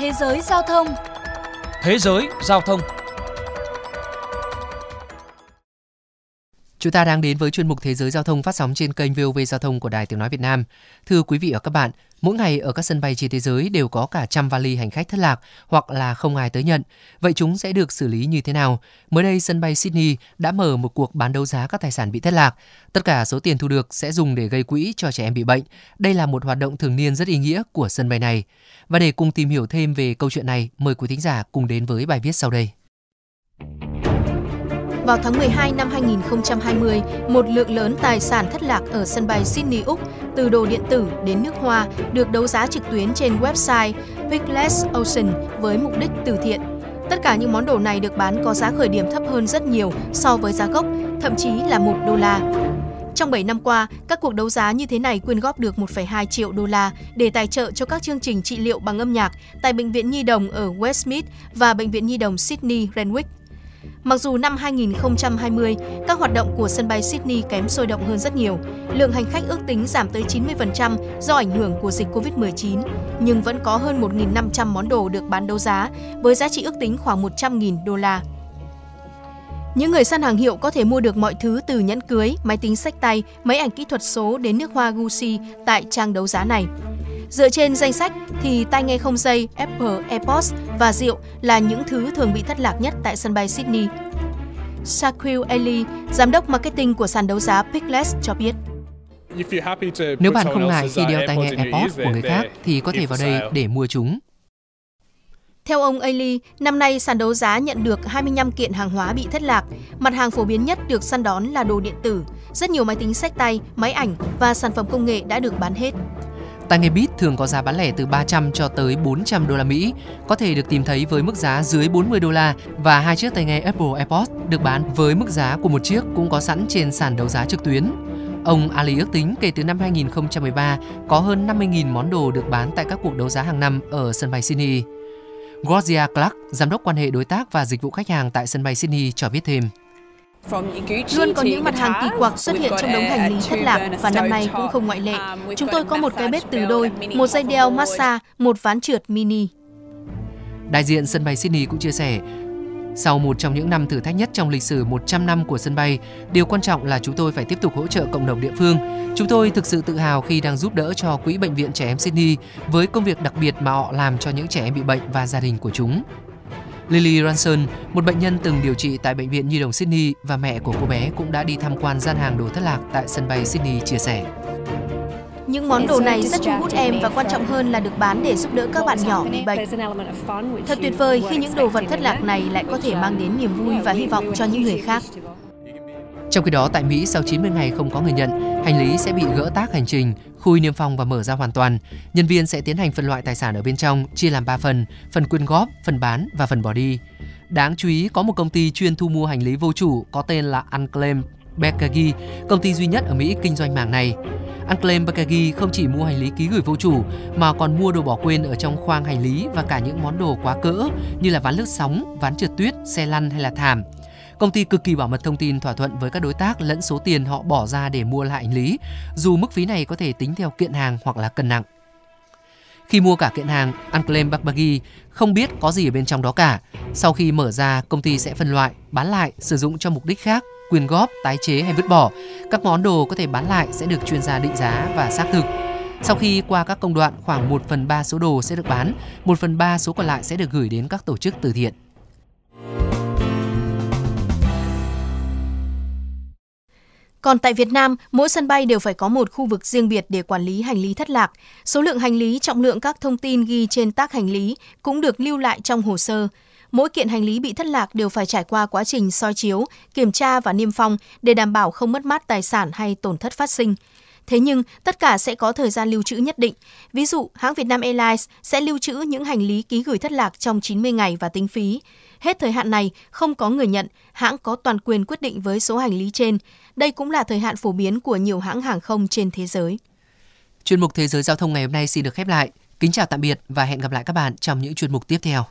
Thế giới giao thông. Thế giới giao thông. Chúng ta đang đến với chuyên mục Thế giới Giao thông phát sóng trên kênh VOV Giao thông của Đài Tiếng Nói Việt Nam. Thưa quý vị và các bạn, mỗi ngày ở các sân bay trên thế giới đều có cả trăm vali hành khách thất lạc hoặc là không ai tới nhận. Vậy chúng sẽ được xử lý như thế nào? Mới đây, sân bay Sydney đã mở một cuộc bán đấu giá các tài sản bị thất lạc. Tất cả số tiền thu được sẽ dùng để gây quỹ cho trẻ em bị bệnh. Đây là một hoạt động thường niên rất ý nghĩa của sân bay này. Và để cùng tìm hiểu thêm về câu chuyện này, mời quý thính giả cùng đến với bài viết sau đây. Vào tháng 12 năm 2020, một lượng lớn tài sản thất lạc ở sân bay Sydney, Úc, từ đồ điện tử đến nước hoa, được đấu giá trực tuyến trên website Pickless Ocean với mục đích từ thiện. Tất cả những món đồ này được bán có giá khởi điểm thấp hơn rất nhiều so với giá gốc, thậm chí là 1 đô la. Trong 7 năm qua, các cuộc đấu giá như thế này quyên góp được 1,2 triệu đô la để tài trợ cho các chương trình trị liệu bằng âm nhạc tại Bệnh viện Nhi đồng ở Westmead và Bệnh viện Nhi đồng Sydney Renwick. Mặc dù năm 2020, các hoạt động của sân bay Sydney kém sôi động hơn rất nhiều, lượng hành khách ước tính giảm tới 90% do ảnh hưởng của dịch Covid-19, nhưng vẫn có hơn 1.500 món đồ được bán đấu giá với giá trị ước tính khoảng 100.000 đô la. Những người săn hàng hiệu có thể mua được mọi thứ từ nhẫn cưới, máy tính sách tay, máy ảnh kỹ thuật số đến nước hoa Gucci tại trang đấu giá này. Dựa trên danh sách thì tai nghe không dây, Apple AirPods và rượu là những thứ thường bị thất lạc nhất tại sân bay Sydney. Shaquille Eli, giám đốc marketing của sàn đấu giá Pickless cho biết. Nếu bạn không ngại khi đeo tai nghe AirPods của người khác thì có thể vào đây để mua chúng. Theo ông Ailey, năm nay sàn đấu giá nhận được 25 kiện hàng hóa bị thất lạc. Mặt hàng phổ biến nhất được săn đón là đồ điện tử. Rất nhiều máy tính sách tay, máy ảnh và sản phẩm công nghệ đã được bán hết. Tai nghe Beats thường có giá bán lẻ từ 300 cho tới 400 đô la Mỹ, có thể được tìm thấy với mức giá dưới 40 đô la và hai chiếc tai nghe Apple AirPods được bán với mức giá của một chiếc cũng có sẵn trên sàn đấu giá trực tuyến. Ông Ali ước tính kể từ năm 2013 có hơn 50.000 món đồ được bán tại các cuộc đấu giá hàng năm ở sân bay Sydney. Georgia Clark, giám đốc quan hệ đối tác và dịch vụ khách hàng tại sân bay Sydney cho biết thêm. Luôn có những mặt hàng kỳ quặc xuất hiện trong đống hành lý thất lạc và năm nay cũng không ngoại lệ. Chúng tôi có một cái bếp từ đôi, một dây đeo massage, một ván trượt mini. Đại diện sân bay Sydney cũng chia sẻ, sau một trong những năm thử thách nhất trong lịch sử 100 năm của sân bay, điều quan trọng là chúng tôi phải tiếp tục hỗ trợ cộng đồng địa phương. Chúng tôi thực sự tự hào khi đang giúp đỡ cho Quỹ Bệnh viện Trẻ Em Sydney với công việc đặc biệt mà họ làm cho những trẻ em bị bệnh và gia đình của chúng. Lily Ranson, một bệnh nhân từng điều trị tại Bệnh viện Nhi đồng Sydney và mẹ của cô bé cũng đã đi tham quan gian hàng đồ thất lạc tại sân bay Sydney chia sẻ. Những món đồ này rất thu hút em và quan trọng hơn là được bán để giúp đỡ các bạn nhỏ bị bệnh. Thật tuyệt vời khi những đồ vật thất lạc này lại có thể mang đến niềm vui và hy vọng cho những người khác. Trong khi đó, tại Mỹ, sau 90 ngày không có người nhận, hành lý sẽ bị gỡ tác hành trình, khui niêm phong và mở ra hoàn toàn. Nhân viên sẽ tiến hành phân loại tài sản ở bên trong, chia làm 3 phần, phần quyên góp, phần bán và phần bỏ đi. Đáng chú ý, có một công ty chuyên thu mua hành lý vô chủ có tên là Unclaimed Baggage, công ty duy nhất ở Mỹ kinh doanh mảng này. Unclaimed Baggage không chỉ mua hành lý ký gửi vô chủ mà còn mua đồ bỏ quên ở trong khoang hành lý và cả những món đồ quá cỡ như là ván lướt sóng, ván trượt tuyết, xe lăn hay là thảm. Công ty cực kỳ bảo mật thông tin thỏa thuận với các đối tác lẫn số tiền họ bỏ ra để mua lại hành lý, dù mức phí này có thể tính theo kiện hàng hoặc là cân nặng. Khi mua cả kiện hàng, Unclaim Bagbagi không biết có gì ở bên trong đó cả. Sau khi mở ra, công ty sẽ phân loại, bán lại, sử dụng cho mục đích khác, quyên góp, tái chế hay vứt bỏ. Các món đồ có thể bán lại sẽ được chuyên gia định giá và xác thực. Sau khi qua các công đoạn, khoảng 1 phần 3 số đồ sẽ được bán, 1 phần 3 số còn lại sẽ được gửi đến các tổ chức từ thiện. Còn tại Việt Nam, mỗi sân bay đều phải có một khu vực riêng biệt để quản lý hành lý thất lạc. Số lượng hành lý, trọng lượng các thông tin ghi trên tác hành lý cũng được lưu lại trong hồ sơ. Mỗi kiện hành lý bị thất lạc đều phải trải qua quá trình soi chiếu, kiểm tra và niêm phong để đảm bảo không mất mát tài sản hay tổn thất phát sinh. Thế nhưng, tất cả sẽ có thời gian lưu trữ nhất định. Ví dụ, hãng Vietnam Airlines sẽ lưu trữ những hành lý ký gửi thất lạc trong 90 ngày và tính phí. Hết thời hạn này, không có người nhận, hãng có toàn quyền quyết định với số hành lý trên. Đây cũng là thời hạn phổ biến của nhiều hãng hàng không trên thế giới. Chuyên mục Thế giới Giao thông ngày hôm nay xin được khép lại. Kính chào tạm biệt và hẹn gặp lại các bạn trong những chuyên mục tiếp theo.